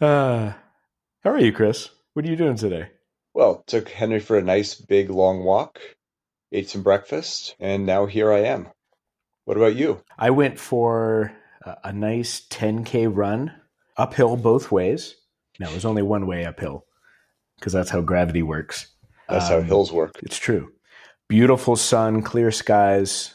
Uh, how are you, Chris? What are you doing today? Well, took Henry for a nice big long walk, ate some breakfast, and now here I am. What about you? I went for a nice 10K run uphill both ways. No, it was only one way uphill because that's how gravity works. That's um, how hills work. It's true. Beautiful sun, clear skies.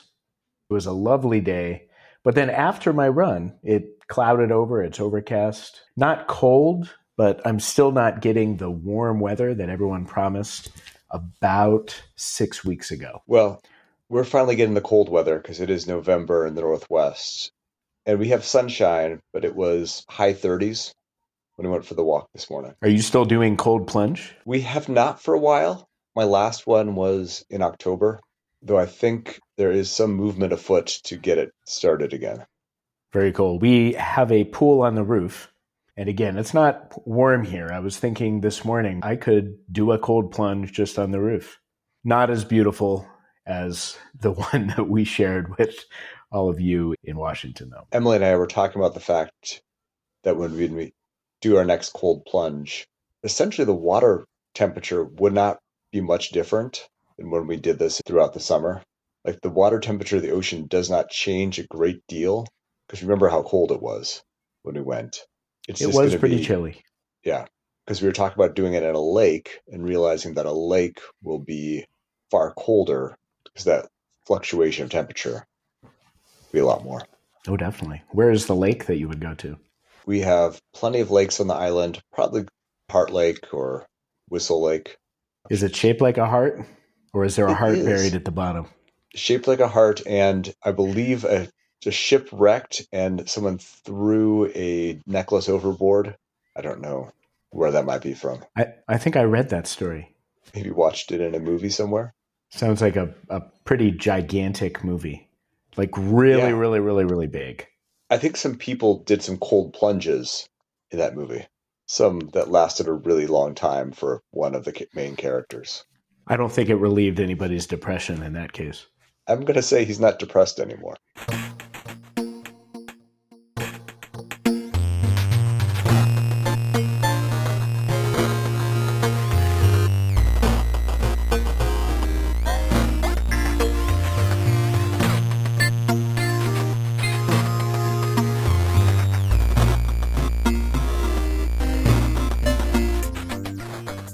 It was a lovely day. But then after my run, it clouded over. It's overcast. Not cold, but I'm still not getting the warm weather that everyone promised about six weeks ago. Well, we're finally getting the cold weather because it is November in the Northwest. And we have sunshine, but it was high 30s when we went for the walk this morning. Are you still doing cold plunge? We have not for a while. My last one was in October, though I think there is some movement afoot to get it started again. Very cool. We have a pool on the roof. And again, it's not warm here. I was thinking this morning I could do a cold plunge just on the roof. Not as beautiful as the one that we shared with all of you in Washington, though. Emily and I were talking about the fact that when we do our next cold plunge, essentially the water temperature would not be much different than when we did this throughout the summer. Like the water temperature of the ocean does not change a great deal because remember how cold it was when we went. It's it was pretty be, chilly. Yeah, because we were talking about doing it at a lake and realizing that a lake will be far colder because that fluctuation of temperature will be a lot more. Oh, definitely. Where is the lake that you would go to? We have plenty of lakes on the island, probably Heart Lake or Whistle Lake. Is it shaped like a heart, or is there a it heart is. buried at the bottom? Shaped like a heart, and I believe a, a ship wrecked and someone threw a necklace overboard. I don't know where that might be from. I, I think I read that story. Maybe watched it in a movie somewhere. Sounds like a, a pretty gigantic movie. Like really, yeah. really, really, really big. I think some people did some cold plunges in that movie. Some that lasted a really long time for one of the main characters. I don't think it relieved anybody's depression in that case. I'm going to say he's not depressed anymore.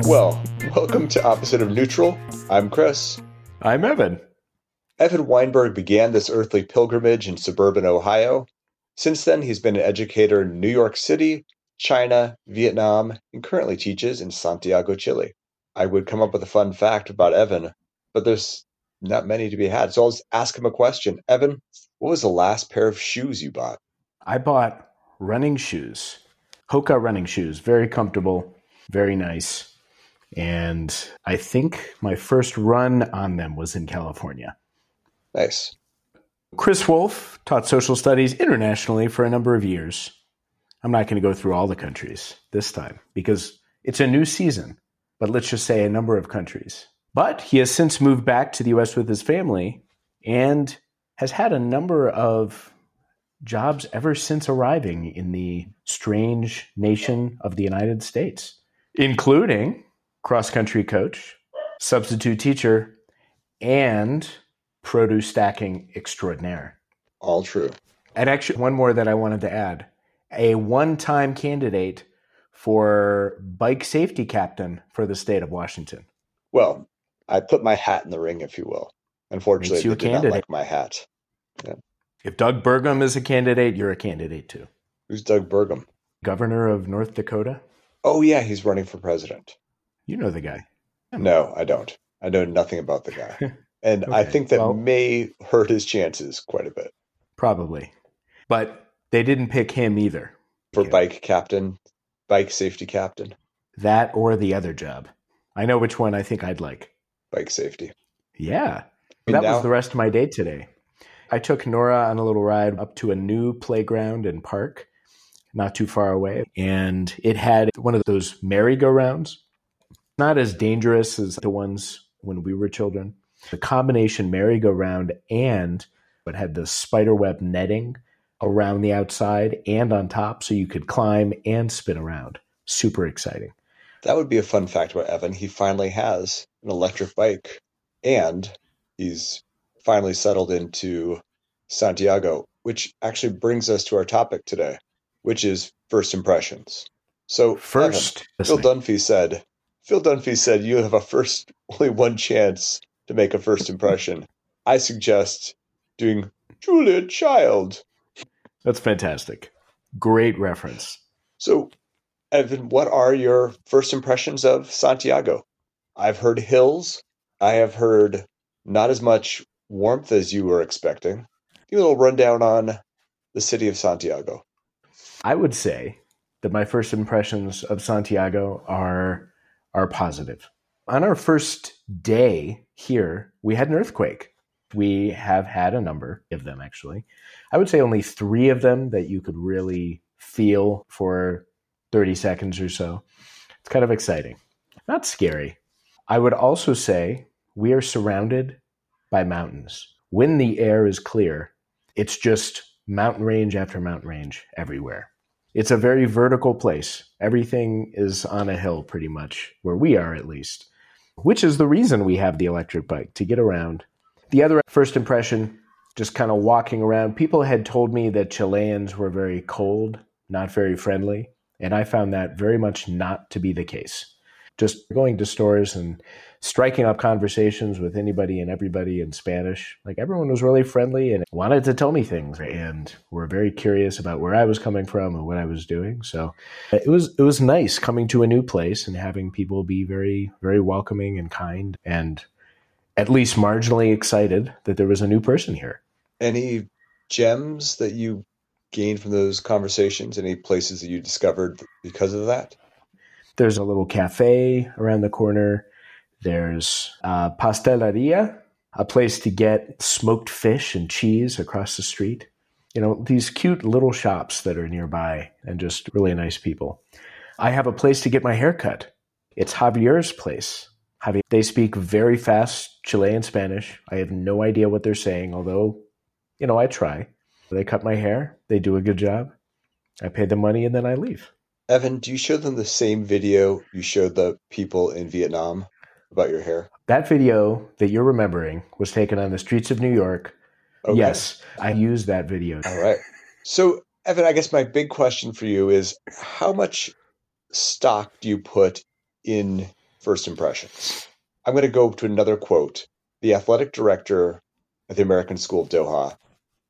Well, welcome to Opposite of Neutral. I'm Chris. I'm Evan. Evan Weinberg began this earthly pilgrimage in suburban Ohio. Since then, he's been an educator in New York City, China, Vietnam, and currently teaches in Santiago, Chile. I would come up with a fun fact about Evan, but there's not many to be had. So I'll just ask him a question. Evan, what was the last pair of shoes you bought? I bought running shoes, Hoka running shoes, very comfortable, very nice. And I think my first run on them was in California. Nice. Chris Wolf taught social studies internationally for a number of years. I'm not going to go through all the countries this time because it's a new season, but let's just say a number of countries. But he has since moved back to the US with his family and has had a number of jobs ever since arriving in the strange nation of the United States, including cross country coach, substitute teacher, and produce stacking extraordinaire. All true. And actually, one more that I wanted to add a one time candidate for bike safety captain for the state of Washington. Well, I put my hat in the ring, if you will. Unfortunately, Makes you a candidate. like my hat. Yeah. If Doug Burgum is a candidate, you're a candidate too. Who's Doug Burgum? Governor of North Dakota. Oh yeah, he's running for president. You know the guy. No, I don't. I know nothing about the guy. And okay. I think that well, may hurt his chances quite a bit. Probably. But they didn't pick him either. For bike captain, bike safety captain. That or the other job. I know which one I think I'd like. Bike safety. Yeah. that now, was the rest of my day today. I took Nora on a little ride up to a new playground and park not too far away. And it had one of those merry-go-rounds not as dangerous as the ones when we were children. The combination merry-go-round and what had the spiderweb netting around the outside and on top so you could climb and spin around. Super exciting. That would be a fun fact about Evan. He finally has an electric bike and he's finally settled into Santiago, which actually brings us to our topic today, which is first impressions. So, first, Evan, Phil Dunphy said, Phil Dunphy said you have a first, only one chance to make a first impression. I suggest doing Julia Child. That's fantastic. Great reference. So, Evan, what are your first impressions of Santiago? I've heard hills. I have heard not as much warmth as you were expecting. Give a little rundown on the city of Santiago. I would say that my first impressions of Santiago are are positive. On our first day here, we had an earthquake. We have had a number of them actually. I would say only 3 of them that you could really feel for 30 seconds or so. It's kind of exciting. Not scary. I would also say we are surrounded by mountains. When the air is clear, it's just mountain range after mountain range everywhere. It's a very vertical place. Everything is on a hill pretty much, where we are at least, which is the reason we have the electric bike to get around. The other first impression, just kind of walking around, people had told me that Chileans were very cold, not very friendly. And I found that very much not to be the case. Just going to stores and striking up conversations with anybody and everybody in Spanish. Like everyone was really friendly and wanted to tell me things and were very curious about where I was coming from and what I was doing. So it was it was nice coming to a new place and having people be very very welcoming and kind and at least marginally excited that there was a new person here. Any gems that you gained from those conversations? Any places that you discovered because of that? There's a little cafe around the corner. There's a pasteleria, a place to get smoked fish and cheese across the street. You know, these cute little shops that are nearby and just really nice people. I have a place to get my hair cut. It's Javier's place. Javier, they speak very fast Chilean Spanish. I have no idea what they're saying, although, you know, I try. They cut my hair. They do a good job. I pay them money and then I leave. Evan, do you show them the same video you showed the people in Vietnam about your hair? That video that you're remembering was taken on the streets of New York. Okay. Yes, I used that video. All right. So, Evan, I guess my big question for you is how much stock do you put in first impressions? I'm going to go to another quote. The athletic director at the American School of Doha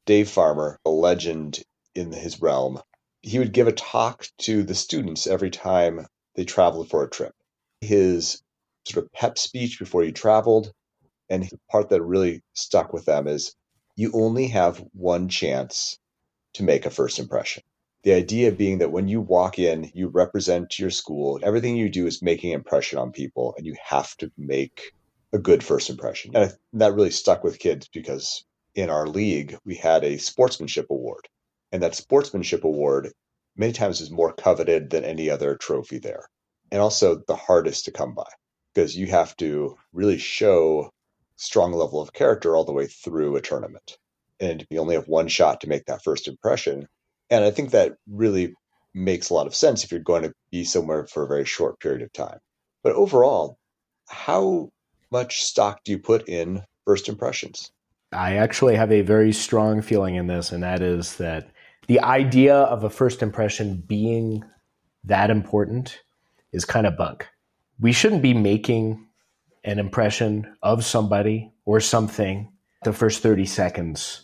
Dave Farmer, a legend in his realm, he would give a talk to the students every time they traveled for a trip. His sort of pep speech before he traveled, and the part that really stuck with them is you only have one chance to make a first impression. The idea being that when you walk in, you represent your school. Everything you do is making an impression on people, and you have to make a good first impression. And that really stuck with kids because in our league, we had a sportsmanship award. And that sportsmanship award many times is more coveted than any other trophy there. And also the hardest to come by because you have to really show strong level of character all the way through a tournament. And you only have one shot to make that first impression. And I think that really makes a lot of sense if you're going to be somewhere for a very short period of time. But overall, how much stock do you put in first impressions? I actually have a very strong feeling in this, and that is that the idea of a first impression being that important is kind of bunk. We shouldn't be making an impression of somebody or something the first 30 seconds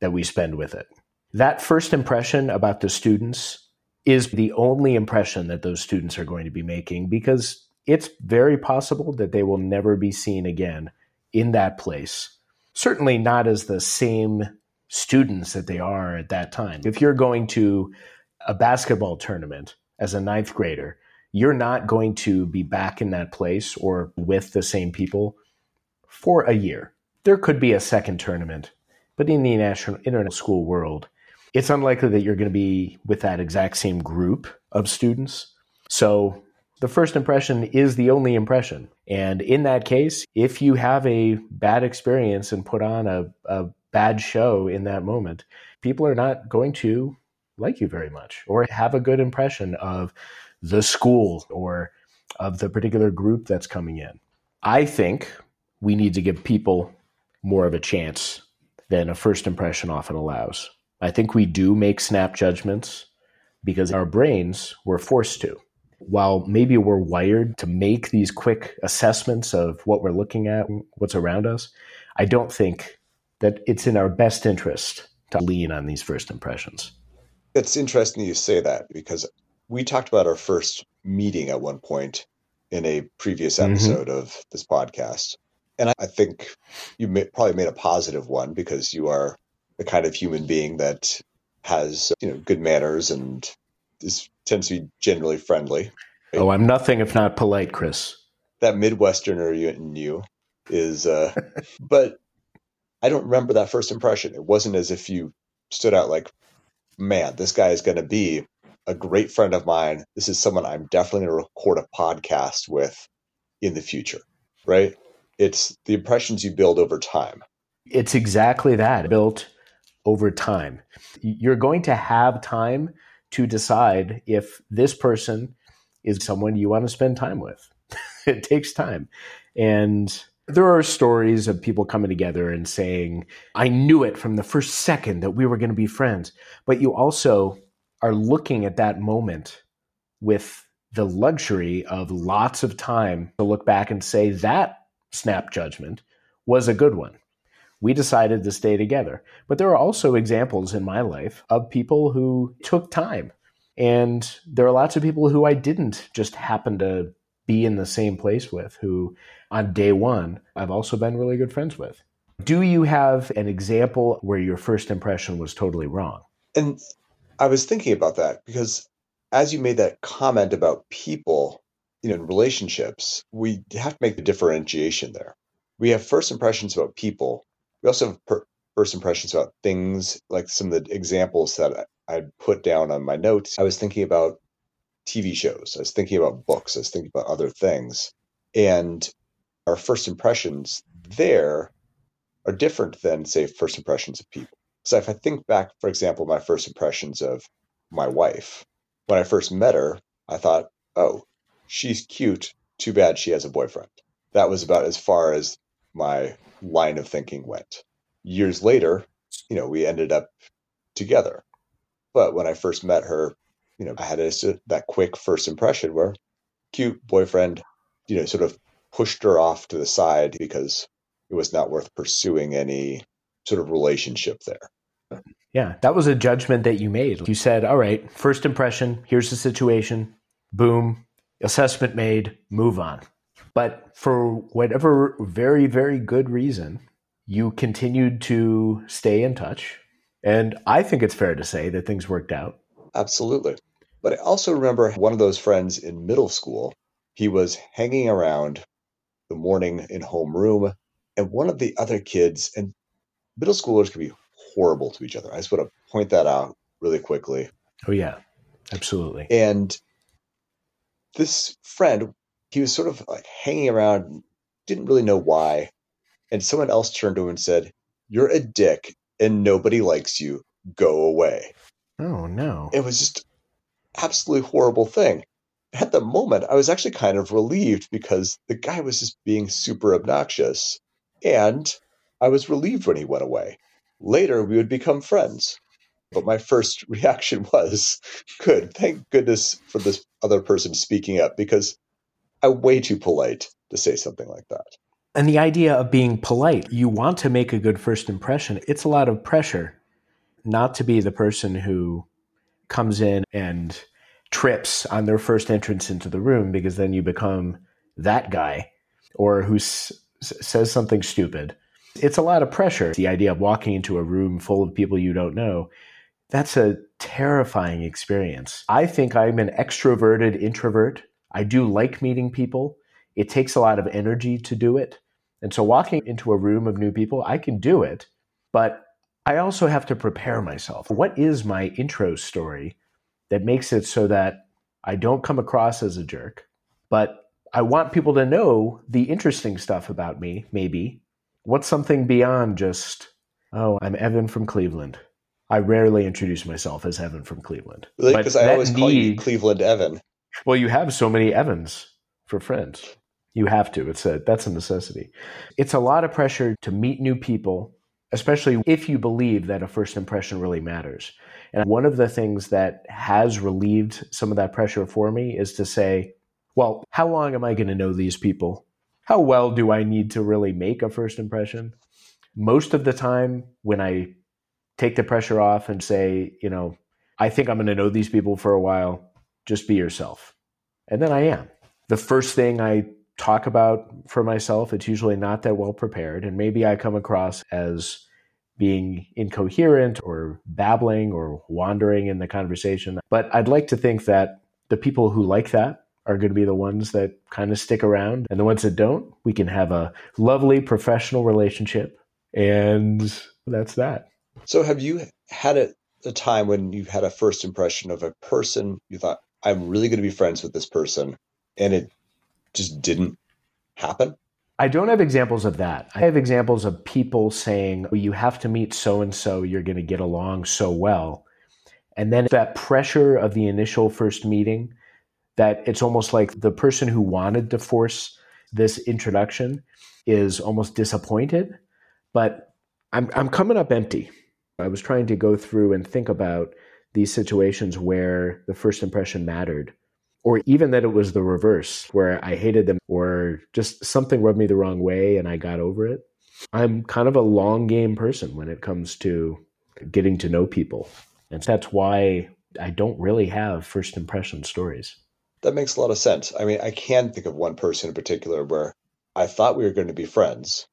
that we spend with it. That first impression about the students is the only impression that those students are going to be making because it's very possible that they will never be seen again in that place certainly not as the same students that they are at that time. If you're going to a basketball tournament as a ninth grader, you're not going to be back in that place or with the same people for a year. There could be a second tournament, but in the national internet school world, it's unlikely that you're going to be with that exact same group of students. So the first impression is the only impression. And in that case, if you have a bad experience and put on a, a bad show in that moment, people are not going to like you very much or have a good impression of the school or of the particular group that's coming in. I think we need to give people more of a chance than a first impression often allows. I think we do make snap judgments because our brains were forced to. While maybe we're wired to make these quick assessments of what we're looking at, what's around us, I don't think that it's in our best interest to lean on these first impressions. It's interesting you say that because we talked about our first meeting at one point in a previous mm-hmm. episode mm-hmm. of this podcast. And I think you may, probably made a positive one because you are the kind of human being that has you know good manners and is tends to be generally friendly. Oh, I'm nothing if not polite, Chris. That Midwesterner in you is, uh, but I don't remember that first impression. It wasn't as if you stood out like, man, this guy is going to be a great friend of mine. This is someone I'm definitely going to record a podcast with in the future, right? It's the impressions you build over time. It's exactly that built over time. You're going to have time to decide if this person is someone you want to spend time with. it takes time. And there are stories of people coming together and saying, I knew it from the first second that we were going to be friends. But you also are looking at that moment with the luxury of lots of time to look back and say that snap judgment was a good one. We decided to stay together. But there are also examples in my life of people who took time. And there are lots of people who I didn't just happen to be in the same place with, who on day one, I've also been really good friends with. Do you have an example where your first impression was totally wrong? And I was thinking about that because as you made that comment about people, you know, in relationships, we have to make the differentiation there. We have first impressions about people. We also have per- first impressions about things, like some of the examples that I put down on my notes. I was thinking about TV shows. I was thinking about books. I was thinking about other things. And our first impressions there are different than, say, first impressions of people. So if I think back, for example, my first impressions of my wife, when I first met her, I thought, oh, she's cute. Too bad she has a boyfriend. That was about as far as my line of thinking went. Years later, you know, we ended up together. But when I first met her, you know, I had a, uh, that quick first impression where cute boyfriend, you know, sort of pushed her off to the side because it was not worth pursuing any sort of relationship there. Yeah, that was a judgment that you made. You said, all right, first impression, here's the situation, boom, assessment made, move on. But for whatever very, very good reason, you continued to stay in touch. And I think it's fair to say that things worked out. Absolutely. But I also remember one of those friends in middle school. He was hanging around the morning in homeroom, and one of the other kids, and middle schoolers can be horrible to each other. I just want to point that out really quickly. Oh, yeah, absolutely. And this friend, he was sort of like hanging around, didn't really know why. And someone else turned to him and said, You're a dick and nobody likes you. Go away. Oh, no. It was just absolutely horrible thing. At the moment, I was actually kind of relieved because the guy was just being super obnoxious. And I was relieved when he went away. Later, we would become friends. But my first reaction was, good, thank goodness for this other person speaking up because I'm way too polite to say something like that. And the idea of being polite, you want to make a good first impression. It's a lot of pressure not to be the person who comes in and trips on their first entrance into the room because then you become that guy or who s- says something stupid it's a lot of pressure. The idea of walking into a room full of people you don't know, that's a terrifying experience. I think I'm an extroverted introvert. I do like meeting people. It takes a lot of energy to do it. And so walking into a room of new people, I can do it, but I also have to prepare myself. What is my intro story that makes it so that I don't come across as a jerk, but I want people to know the interesting stuff about me, maybe, What's something beyond just, oh, I'm Evan from Cleveland. I rarely introduce myself as Evan from Cleveland. Really? Because I always need, call you Cleveland Evan. Well, you have so many Evans for friends. You have to. It's a that's a necessity. It's a lot of pressure to meet new people, especially if you believe that a first impression really matters. And one of the things that has relieved some of that pressure for me is to say, well, how long am I going to know these people? How well do I need to really make a first impression? Most of the time, when I take the pressure off and say, you know, I think I'm going to know these people for a while, just be yourself. And then I am. The first thing I talk about for myself, it's usually not that well prepared. And maybe I come across as being incoherent or babbling or wandering in the conversation. But I'd like to think that the people who like that are going to be the ones that kind of stick around. And the ones that don't, we can have a lovely professional relationship. And that's that. So, have you had a, a time when you've had a first impression of a person you thought, I'm really going to be friends with this person, and it just didn't happen? I don't have examples of that. I have examples of people saying, well, you have to meet so and so, you're going to get along so well. And then that pressure of the initial first meeting, that it's almost like the person who wanted to force this introduction is almost disappointed. But I'm, I'm coming up empty. I was trying to go through and think about these situations where the first impression mattered or even that it was the reverse, where I hated them or just something rubbed me the wrong way and I got over it. I'm kind of a long game person when it comes to getting to know people. And that's why I don't really have first impression stories. That makes a lot of sense. I mean, I can think of one person in particular where I thought we were going to be friends.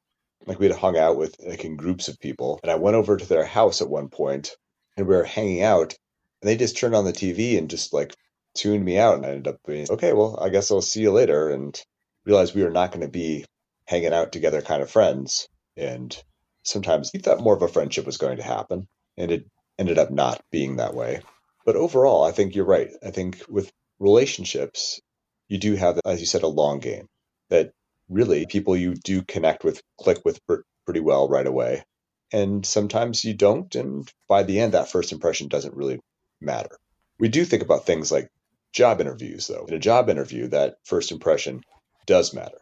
Like we had hung out with like in groups of people, and I went over to their house at one point, and we were hanging out, and they just turned on the TV and just like tuned me out and I ended up being okay, well, I guess I'll see you later and realized we were not going to be hanging out together kind of friends. And sometimes we thought more of a friendship was going to happen and it ended up not being that way. But overall, I think you're right. I think with relationships, you do have, as you said, a long game that really people you do connect with, click with pretty well right away. And sometimes you don't. And by the end, that first impression doesn't really matter. We do think about things like job interviews, though. In a job interview, that first impression does matter.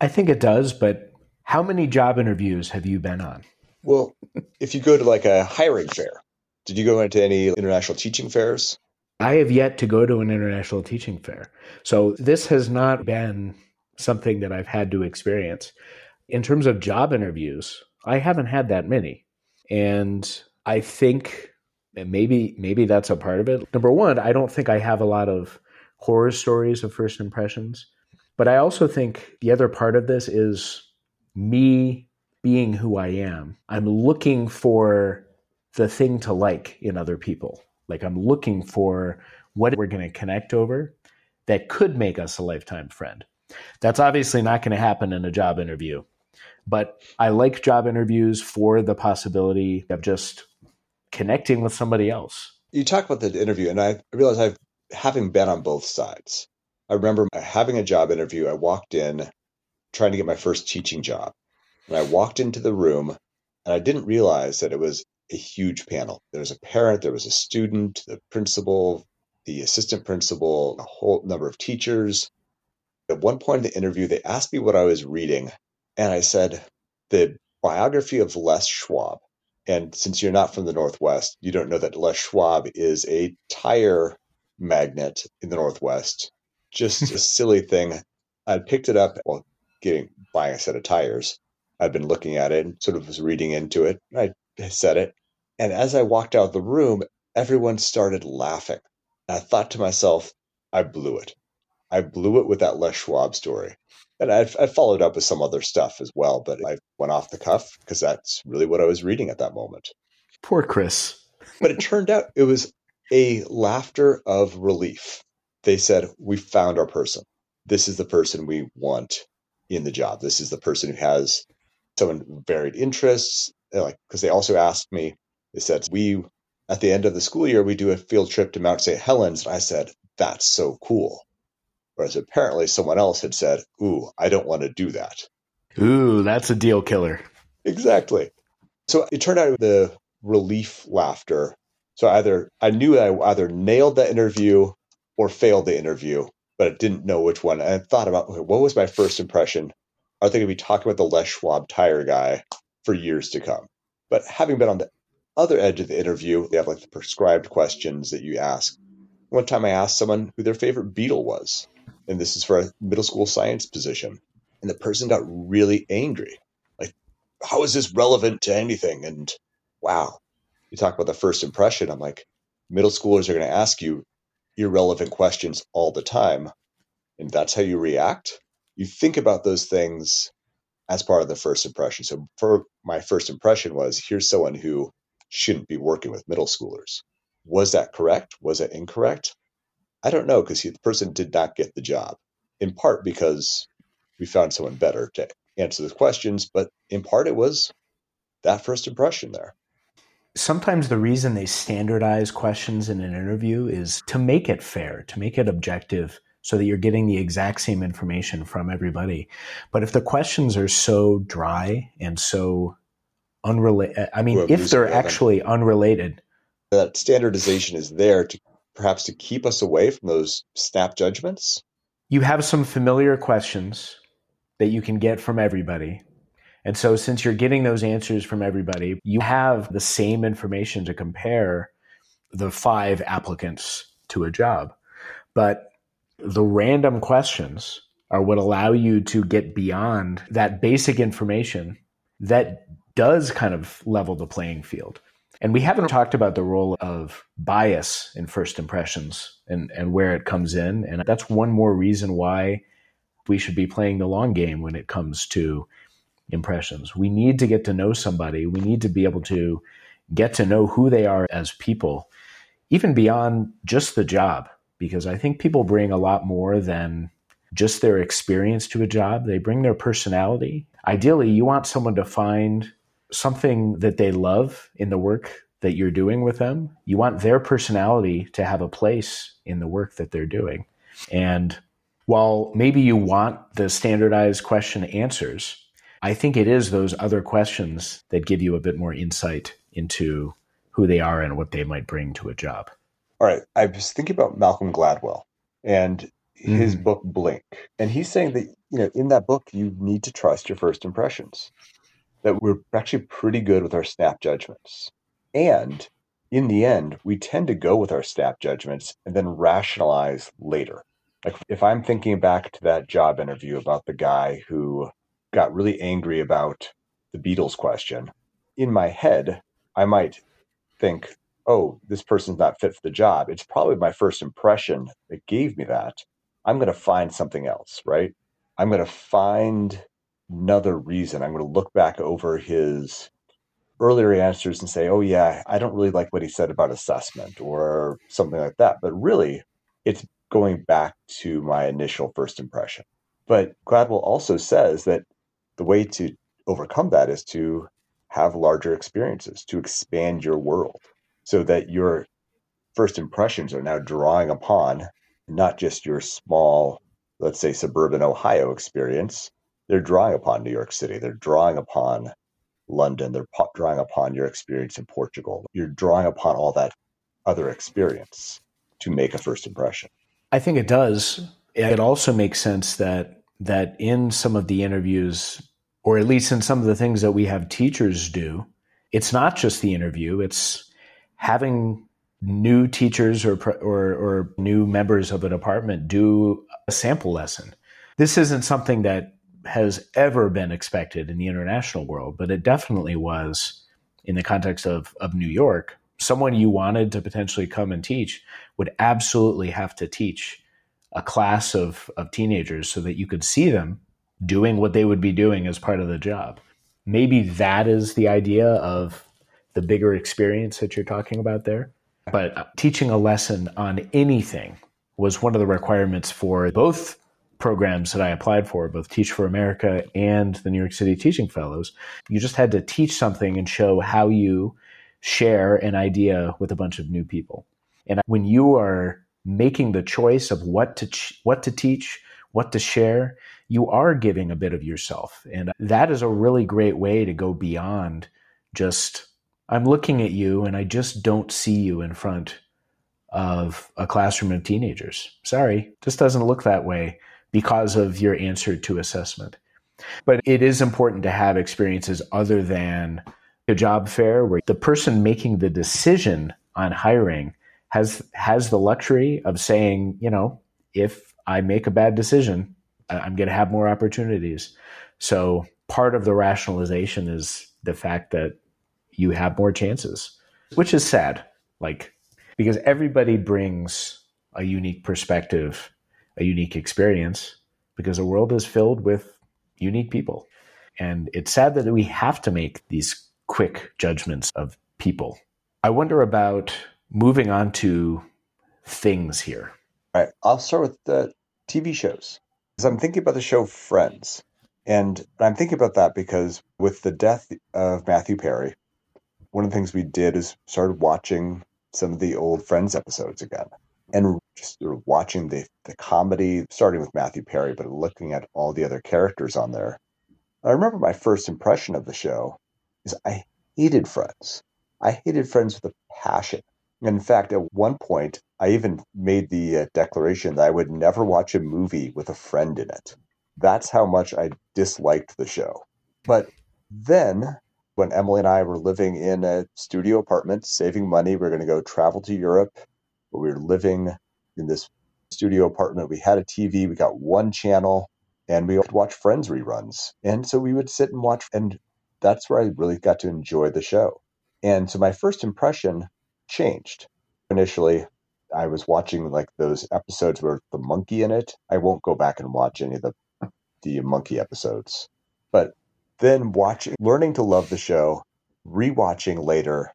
I think it does, but how many job interviews have you been on? Well, if you go to like a hiring fair, did you go into any international teaching fairs? I have yet to go to an international teaching fair. So this has not been something that I've had to experience. In terms of job interviews, I haven't had that many. And I think maybe maybe that's a part of it. Number one, I don't think I have a lot of horror stories of first impressions, but I also think the other part of this is me being who I am. I'm looking for the thing to like in other people. Like I'm looking for what we're going to connect over that could make us a lifetime friend. That's obviously not going to happen in a job interview. But I like job interviews for the possibility of just connecting with somebody else. You talk about the interview, and I realize I've having been on both sides. I remember having a job interview. I walked in trying to get my first teaching job. And I walked into the room and I didn't realize that it was a huge panel. There was a parent, there was a student, the principal, the assistant principal, a whole number of teachers. At one point in the interview, they asked me what I was reading. And I said, the biography of Les Schwab. And since you're not from the Northwest, you don't know that Les Schwab is a tire magnet in the Northwest. Just a silly thing. I picked it up while getting buying a set of tires. I'd been looking at it and sort of was reading into it. I said it. And as I walked out of the room, everyone started laughing. And I thought to myself, I blew it. I blew it with that Les Schwab story and I, I followed up with some other stuff as well, but I went off the cuff because that's really what I was reading at that moment. Poor Chris. but it turned out it was a laughter of relief. They said, We found our person. This is the person we want in the job. This is the person who has some varied interests. Like, because they also asked me, they said, We, at the end of the school year, we do a field trip to Mount St. Helens. And I said, That's so cool. Whereas apparently someone else had said, Ooh, I don't want to do that. Ooh, that's a deal killer. Exactly. So it turned out the relief laughter So either I knew I either nailed the interview or failed the interview, but I didn't know which one. And I thought about okay, what was my first impression? Are they going to be talking about the Les Schwab tire guy for years to come? But having been on the other edge of the interview, they have like the prescribed questions that you ask. One time I asked someone who their favorite Beatle was, and this is for a middle school science position. And the person got really angry. Like, how is this relevant to anything? And wow, you talk about the first impression. I'm like, middle schoolers are going to ask you irrelevant questions all the time. And that's how you react. You think about those things as part of the first impression. So for my first impression was here's someone who shouldn't be working with middle schoolers. Was that correct? Was it incorrect? I don't know because the person did not get the job, in part because we found someone better to answer the questions, but in part it was that first impression there. Sometimes the reason they standardize questions in an interview is to make it fair, to make it objective, so that you're getting the exact same information from everybody. But if the questions are so dry and so unrelated, I mean, if they're actually unrelated, that standardization is there to perhaps to keep us away from those snap judgments. You have some familiar questions that you can get from everybody. And so, since you're getting those answers from everybody, you have the same information to compare the five applicants to a job. But the random questions are what allow you to get beyond that basic information that does kind of level the playing field. And we haven't talked about the role of bias in first impressions and, and where it comes in. And that's one more reason why we should be playing the long game when it comes to impressions. We need to get to know somebody. We need to be able to get to know who they are as people, even beyond just the job, because I think people bring a lot more than just their experience to a job. They bring their personality. Ideally, you want someone to find something that they love in the work that you're doing with them. You want their personality to have a place in the work that they're doing. And while maybe you want the standardized question answers, I think it is those other questions that give you a bit more insight into who they are and what they might bring to a job. All right. I was thinking about Malcolm Gladwell and his mm. book Blink. And he's saying that, you know, in that book, you need to trust your first impressions, that we're actually pretty good with our snap judgments. And in the end, we tend to go with our snap judgments and then rationalize later. Like if I'm thinking back to that job interview about the guy who got really angry about the Beatles question, in my head, I might think, oh, this person's not fit for the job. It's probably my first impression that gave me that. I'm going to find something else, right? I'm going to find another reason. I'm going to look back over his earlier answers and say, oh, yeah, I don't really like what he said about assessment or something like that. But really, it's going back to my initial first impression. But Gladwell also says that the way to overcome that is to have larger experiences, to expand your world so that your first impressions are now drawing upon not just your small, let's say, suburban Ohio experience. They're drawing upon New York City. They're drawing upon London. They're drawing upon your experience in Portugal. You're drawing upon all that other experience to make a first impression. I think it does. It also makes sense that that in some of the interviews or at least in some of the things that we have teachers do, it's not just the interview, it's having new teachers or, or, or new members of a department do a sample lesson. This isn't something that has ever been expected in the international world, but it definitely was in the context of, of New York. Someone you wanted to potentially come and teach would absolutely have to teach a class of, of teenagers so that you could see them doing what they would be doing as part of the job. Maybe that is the idea of the bigger experience that you're talking about there. But teaching a lesson on anything was one of the requirements for both programs that I applied for, both Teach for America and the New York City Teaching Fellows. You just had to teach something and show how you share an idea with a bunch of new people. And when you are making the choice of what to ch- what to teach, what to share, you are giving a bit of yourself. And that is a really great way to go beyond just I'm looking at you and I just don't see you in front of a classroom of teenagers. Sorry, just doesn't look that way because of your answer to assessment. But it is important to have experiences other than a job fair where the person making the decision on hiring has has the luxury of saying, you know, if I make a bad decision, I'm going to have more opportunities. So part of the rationalization is the fact that you have more chances, which is sad. Like because everybody brings a unique perspective, a unique experience because the world is filled with unique people. And it's sad that we have to make these quick judgments of people. I wonder about moving on to things here. All right, I'll start with the TV shows. Because I'm thinking about the show Friends. And I'm thinking about that because with the death of Matthew Perry, one of the things we did is started watching some of the old Friends episodes again and just watching the, the comedy, starting with Matthew Perry, but looking at all the other characters on there. I remember my first impression of the show is I hated Friends. I hated Friends with a passion. In fact, at one point, I even made the uh, declaration that I would never watch a movie with a friend in it. That's how much I disliked the show. But then, when Emily and I were living in a studio apartment, saving money, we are going to go travel to Europe. But we were living in this studio apartment. We had a TV, we got one channel, and we would watch Friends reruns. And so we would sit and watch, and that's where I really got to enjoy the show. And so my first impression changed. Initially, I was watching like those episodes where the monkey in it. I won't go back and watch any of the the monkey episodes. But then watching learning to love the show, rewatching later,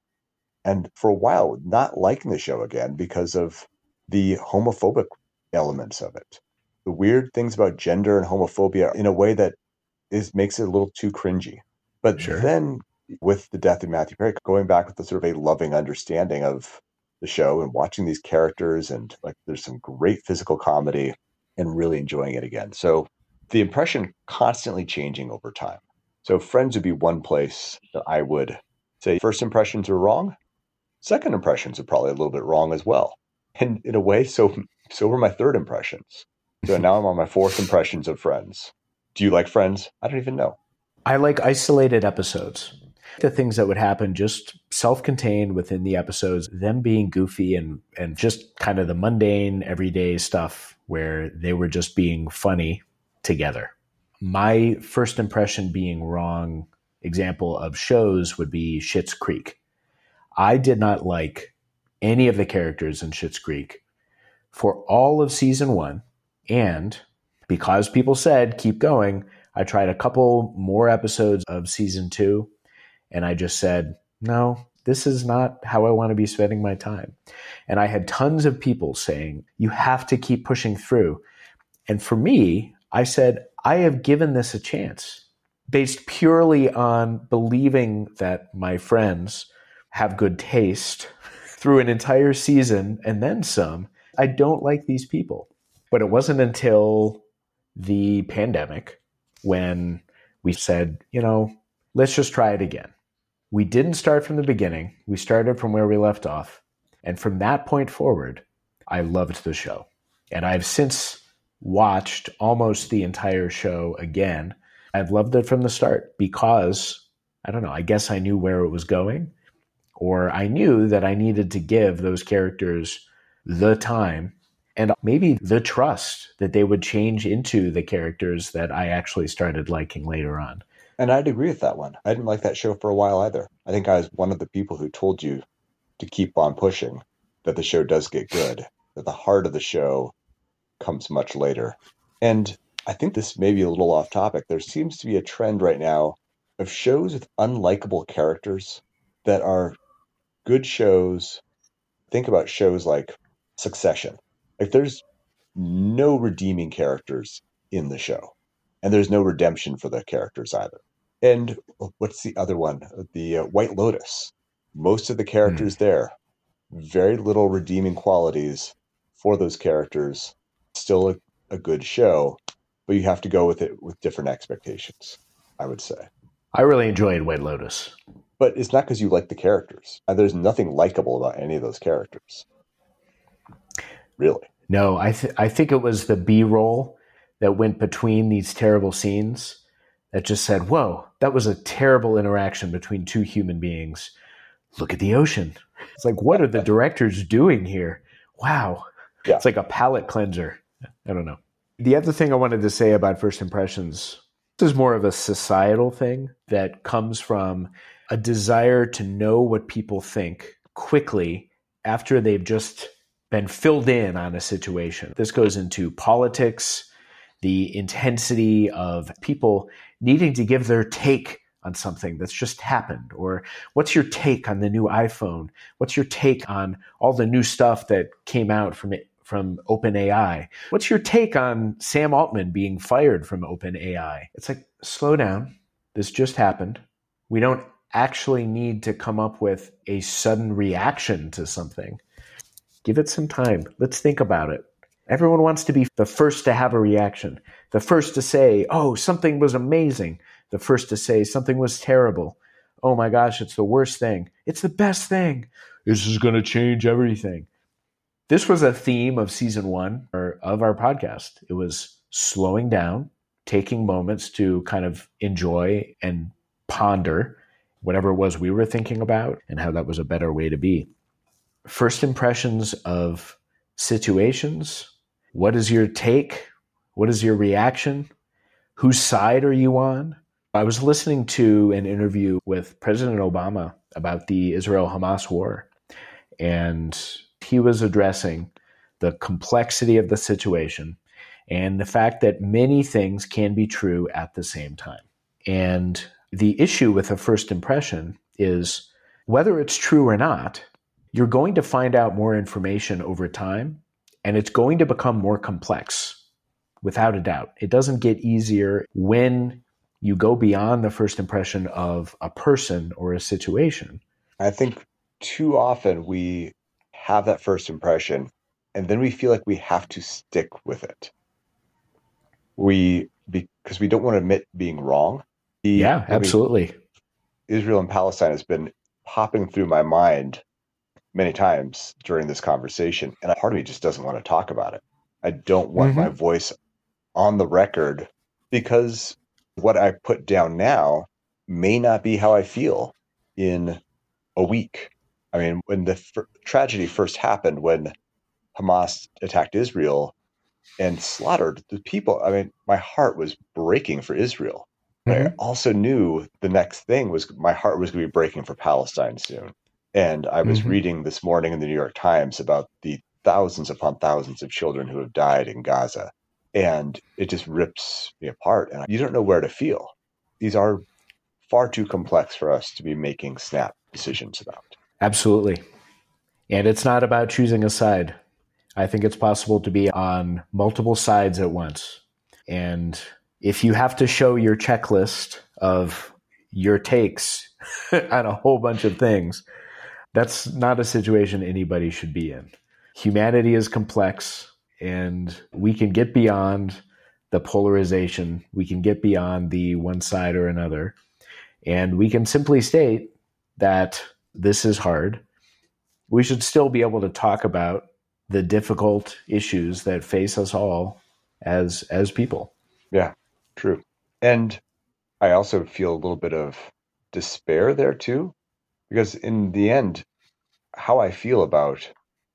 and for a while not liking the show again because of the homophobic elements of it. The weird things about gender and homophobia in a way that is makes it a little too cringy. But sure. then with the death of Matthew Perry, going back with the sort of a loving understanding of the show and watching these characters and like there's some great physical comedy and really enjoying it again. So the impression constantly changing over time. So Friends would be one place that I would say first impressions are wrong. Second impressions are probably a little bit wrong as well. And in a way, so so were my third impressions. So now I'm on my fourth impressions of Friends. Do you like Friends? I don't even know. I like isolated episodes the things that would happen just self-contained within the episodes, them being goofy and and just kind of the mundane everyday stuff where they were just being funny together. My first impression being wrong example of shows would be Schitt's Creek. I did not like any of the characters in Schitt's Creek for all of season 1 and because people said keep going, I tried a couple more episodes of season 2 and I just said, no, this is not how I want to be spending my time. And I had tons of people saying, you have to keep pushing through. And for me, I said, I have given this a chance based purely on believing that my friends have good taste through an entire season and then some. I don't like these people. But it wasn't until the pandemic when we said, you know, let's just try it again. We didn't start from the beginning. We started from where we left off. And from that point forward, I loved the show. And I've since watched almost the entire show again. I've loved it from the start because, I don't know, I guess I knew where it was going, or I knew that I needed to give those characters the time and maybe the trust that they would change into the characters that I actually started liking later on. And I'd agree with that one. I didn't like that show for a while either. I think I was one of the people who told you to keep on pushing, that the show does get good, that the heart of the show comes much later. And I think this may be a little off topic. There seems to be a trend right now of shows with unlikable characters that are good shows. Think about shows like Succession. Like there's no redeeming characters in the show and there's no redemption for the characters either. And what's the other one? The uh, White Lotus. Most of the characters mm. there, very little redeeming qualities for those characters. Still a, a good show, but you have to go with it with different expectations. I would say. I really enjoyed White Lotus. But it's not because you like the characters. There's nothing likable about any of those characters. Really. No, I th- I think it was the B roll that went between these terrible scenes that just said, "Whoa, that was a terrible interaction between two human beings." Look at the ocean. It's like, what are the directors doing here? Wow, Yeah. it's like a palate cleanser. I don't know. The other thing I wanted to say about first impressions this is more of a societal thing that comes from a desire to know what people think quickly after they've just been filled in on a situation. This goes into politics, the intensity of people needing to give their take on something that's just happened or what's your take on the new iPhone? What's your take on all the new stuff that came out from it from OpenAI? What's your take on Sam Altman being fired from OpenAI? It's like slow down. This just happened. We don't actually need to come up with a sudden reaction to something. Give it some time. Let's think about it. Everyone wants to be the first to have a reaction, the first to say, oh, something was amazing, the first to say something was terrible. Oh my gosh, it's the worst thing. It's the best thing. This is going to change everything. This was a theme of season one or of our podcast. It was slowing down, taking moments to kind of enjoy and ponder whatever it was we were thinking about and how that was a better way to be. First impressions of situations. What is your take? What is your reaction? Whose side are you on? I was listening to an interview with President Obama about the Israel Hamas war, and he was addressing the complexity of the situation and the fact that many things can be true at the same time. And the issue with a first impression is whether it's true or not, you're going to find out more information over time and it's going to become more complex without a doubt. It doesn't get easier when you go beyond the first impression of a person or a situation. I think too often we have that first impression and then we feel like we have to stick with it. We because we don't want to admit being wrong. The- Yeah, I mean, absolutely. Israel and Palestine has been popping through my mind many times during this conversation, and part of me just doesn't want to talk about it. I don't want Mhm. my voice on the record because what I put down now may not be how I feel in a week. I mean, when the f- tragedy first happened, when Hamas attacked Israel and slaughtered the people, I mean, my heart was breaking for Israel. But I also knew the next thing was my heart was going to be breaking for Palestine soon. And I was Mhm. reading this morning in the New York Times about the thousands upon thousands of children who have died in Gaza. And it just rips me apart. And you don't know where to feel. These are far too complex for us to be making snap decisions about. Absolutely. And it's not about choosing a side. I think it's possible to be on multiple sides at once. And if you have to show your checklist of your takes on a whole bunch of things, that's not a situation anybody should be in. Humanity is complex, and we can get beyond the polarization. We can get beyond the one side or another. And we can simply state that this is hard. We should still be able to talk about the difficult issues that face us all as as people. Yeah, true. And I also feel a little bit of despair there too, because in the end, how I feel about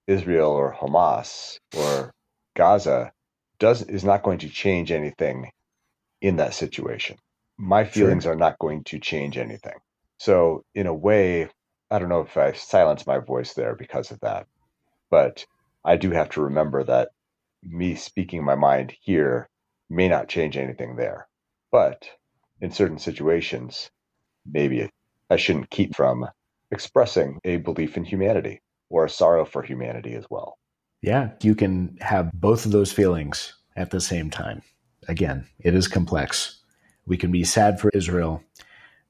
Israel or Hamas or Gaza does is not going to change anything in that situation. My feelings are not going to change anything. So in a way, I don't know if I silenced my voice there because of that, but I do have to remember that me speaking my mind here may not change anything there. But in certain situations, maybe I shouldn't keep from expressing a belief in humanity or a sorrow for humanity as well. Yeah, you can have both of those feelings at the same time. Again, it is complex. We can be sad for Israel.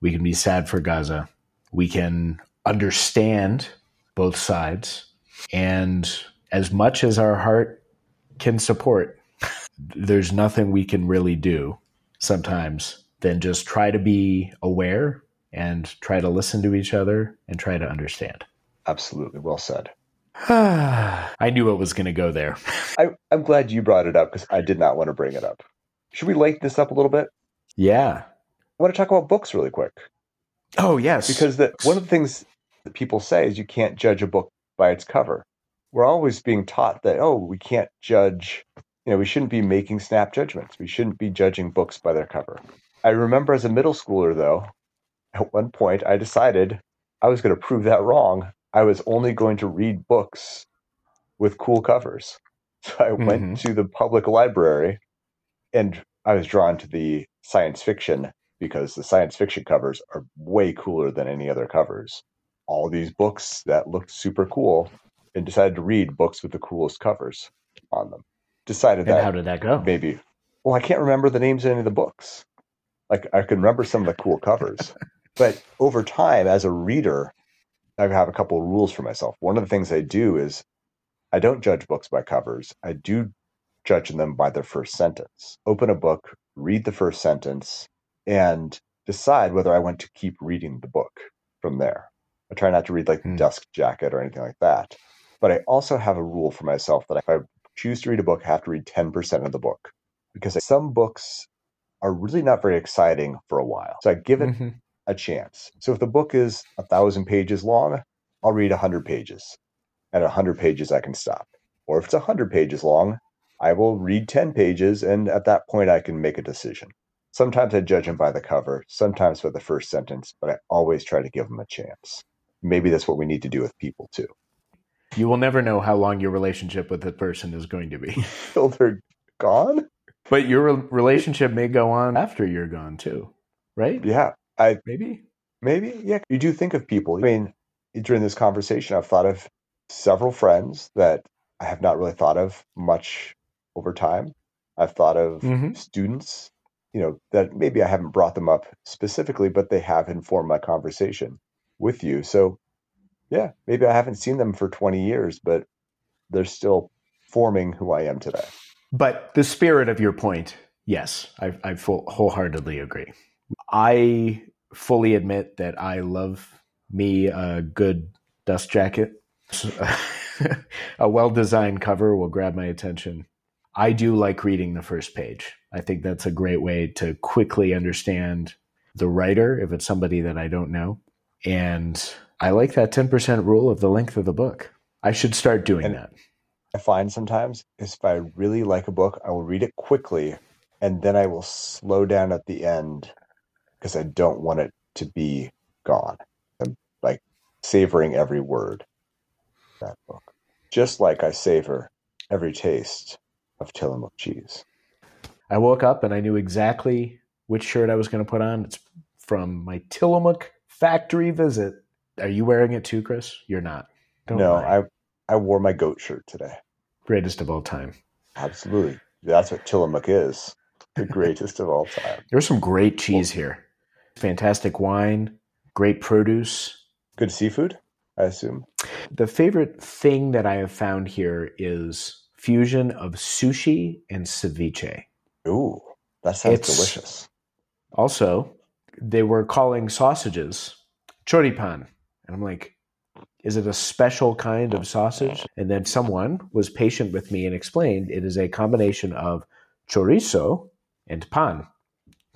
We can be sad for Gaza. We can understand both sides. And as much as our heart can support, there's nothing we can really do sometimes than just try to be aware and try to listen to each other and try to understand. Absolutely. Well said. I knew it was going to go there. I, I'm glad you brought it up because I did not want to bring it up. Should we light this up a little bit? Yeah. I want to talk about books really quick. Oh, yes. Because the, one of the things that people say is you can't judge a book by its cover. We're always being taught that, oh, we can't judge, you know, we shouldn't be making snap judgments. We shouldn't be judging books by their cover. I remember as a middle schooler, though, at one point I decided I was going to prove that wrong. I was only going to read books with cool covers. So I mm-hmm. went to the public library and I was drawn to the science fiction because the science fiction covers are way cooler than any other covers. All these books that looked super cool and decided to read books with the coolest covers on them. Decided and that how did that go? Maybe. Well, I can't remember the names of any of the books. Like I can remember some of the cool covers. but over time, as a reader, I have a couple of rules for myself. One of the things I do is I don't judge books by covers. I do judge them by their first sentence. Open a book, read the first sentence, and decide whether I want to keep reading the book from there. I try not to read like mm. Dust Jacket or anything like that. But I also have a rule for myself that if I choose to read a book, I have to read 10% of the book because some books are really not very exciting for a while. So I give it mm-hmm. a chance. So if the book is a thousand pages long, I'll read 100 pages. And at 100 pages, I can stop. Or if it's 100 pages long, I will read 10 pages, and at that point, I can make a decision. Sometimes I judge them by the cover, sometimes by the first sentence, but I always try to give them a chance. Maybe that's what we need to do with people too. You will never know how long your relationship with the person is going to be. Until they're gone? But your relationship may go on after you're gone too, right? Yeah. I maybe. Maybe. Yeah. You do think of people. I mean, during this conversation, I've thought of several friends that I have not really thought of much over time. I've thought of mm-hmm. students, you know, that maybe I haven't brought them up specifically, but they have informed my conversation with you. So, yeah, maybe I haven't seen them for 20 years, but they're still forming who I am today. But the spirit of your point, yes, I, I full, wholeheartedly agree. I fully admit that I love me a good dust jacket. a well designed cover will grab my attention. I do like reading the first page. I think that's a great way to quickly understand the writer if it's somebody that I don't know. And I like that 10% rule of the length of the book. I should start doing and that. I find sometimes is if I really like a book, I will read it quickly and then I will slow down at the end because I don't want it to be gone. I'm like savoring every word that book. Just like I savor every taste of Tillamook cheese. I woke up and I knew exactly which shirt I was going to put on. It's from my Tillamook factory visit. Are you wearing it too, Chris? You're not. Don't no, lie. I I wore my goat shirt today. Greatest of all time. Absolutely. That's what Tillamook is. The greatest of all time. There's some great cheese here. Fantastic wine, great produce. Good seafood, I assume. The favorite thing that I have found here is fusion of sushi and ceviche. Ooh, that sounds it's, delicious. Also, they were calling sausages choripan. And I'm like, is it a special kind of sausage? And then someone was patient with me and explained it is a combination of chorizo and pan,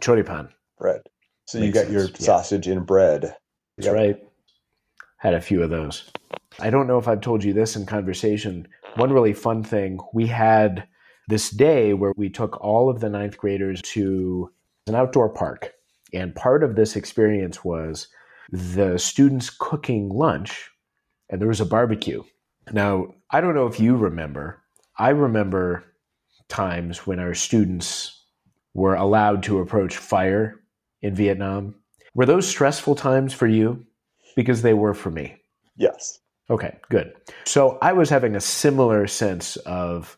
choripan. Bread. So Makes you got sense. your sausage in bread. That's yep. right. Had a few of those. I don't know if I've told you this in conversation, one really fun thing we had this day where we took all of the ninth graders to an outdoor park. And part of this experience was the students cooking lunch, and there was a barbecue. Now, I don't know if you remember, I remember times when our students were allowed to approach fire in Vietnam. Were those stressful times for you? Because they were for me. Yes. Okay, good. So I was having a similar sense of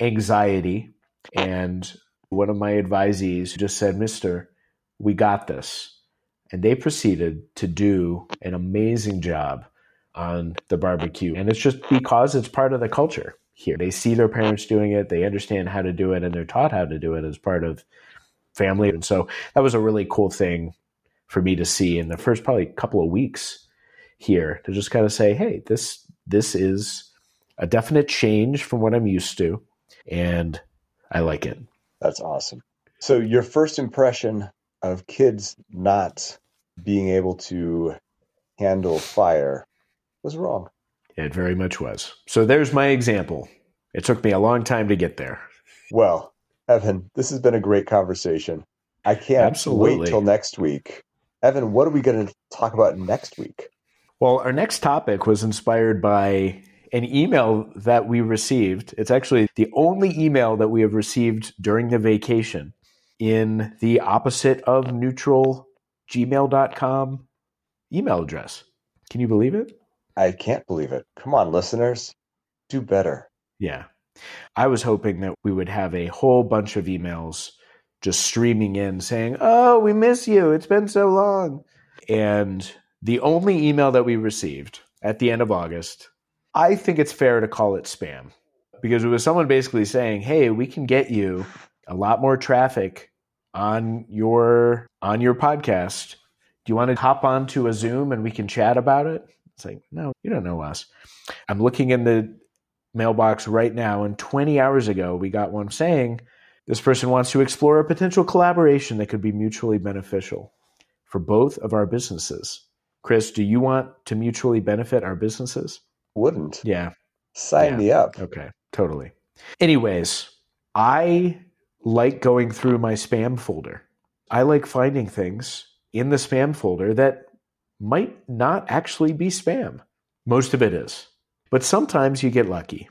anxiety, and one of my advisees just said, Mister, we got this. And they proceeded to do an amazing job on the barbecue. And it's just because it's part of the culture here. They see their parents doing it, they understand how to do it, and they're taught how to do it as part of family. And so that was a really cool thing for me to see in the first probably couple of weeks here to just kind of say, hey, this this is a definite change from what I'm used to, and I like it. That's awesome. So your first impression of kids not being able to handle fire was wrong. It very much was. So there's my example. It took me a long time to get there. Well, Evan, this has been a great conversation. I can't Absolutely. wait till next week. Evan, what are we going to talk about next week? Well, our next topic was inspired by an email that we received. It's actually the only email that we have received during the vacation in the opposite of neutral gmail.com email address. Can you believe it? I can't believe it. Come on, listeners. Do better. Yeah. I was hoping that we would have a whole bunch of emails just streaming in saying, Oh, we miss you. It's been so long. And the only email that we received at the end of August, I think it's fair to call it spam because it was someone basically saying, Hey, we can get you a lot more traffic on your on your podcast. Do you want to hop onto a Zoom and we can chat about it? It's like, no, you don't know us. I'm looking in the mailbox right now, and 20 hours ago, we got one saying this person wants to explore a potential collaboration that could be mutually beneficial for both of our businesses. Chris, do you want to mutually benefit our businesses? Wouldn't. Yeah. Sign Yeah. me up. Okay. Totally. Anyways, I like going through my spam folder. I like finding things in the spam folder that might not actually be spam. Most of it is. But sometimes you get lucky.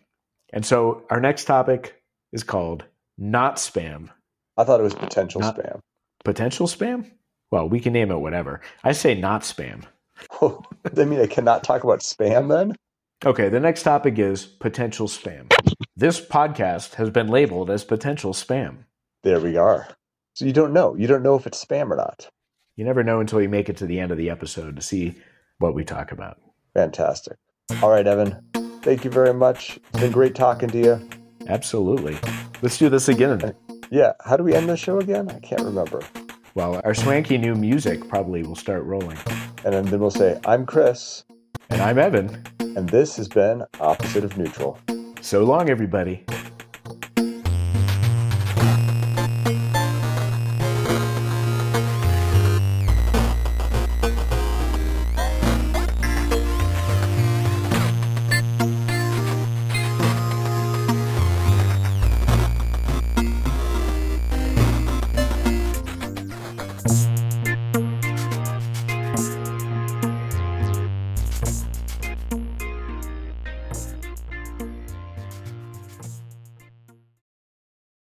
And so our next topic is called not spam. I thought it was potential Not- spam. Potential spam? Well, we can name it whatever. I say not spam. I mean, I cannot talk about spam then? Okay, the next topic is potential spam. This podcast has been labeled as potential spam. There we are. So you don't know. You don't know if it's spam or not. You never know until you make it to the end of the episode to see what we talk about. Fantastic. All right, Evan. Thank you very much. It's been great talking to you. Absolutely. Let's do this again. Uh, yeah. How do we end the show again? I can't remember. Well, our swanky new music probably will start rolling. And then, then we'll say, I'm Chris, And I'm Evan. and this has been Opposite of Neutral. So long, everybody.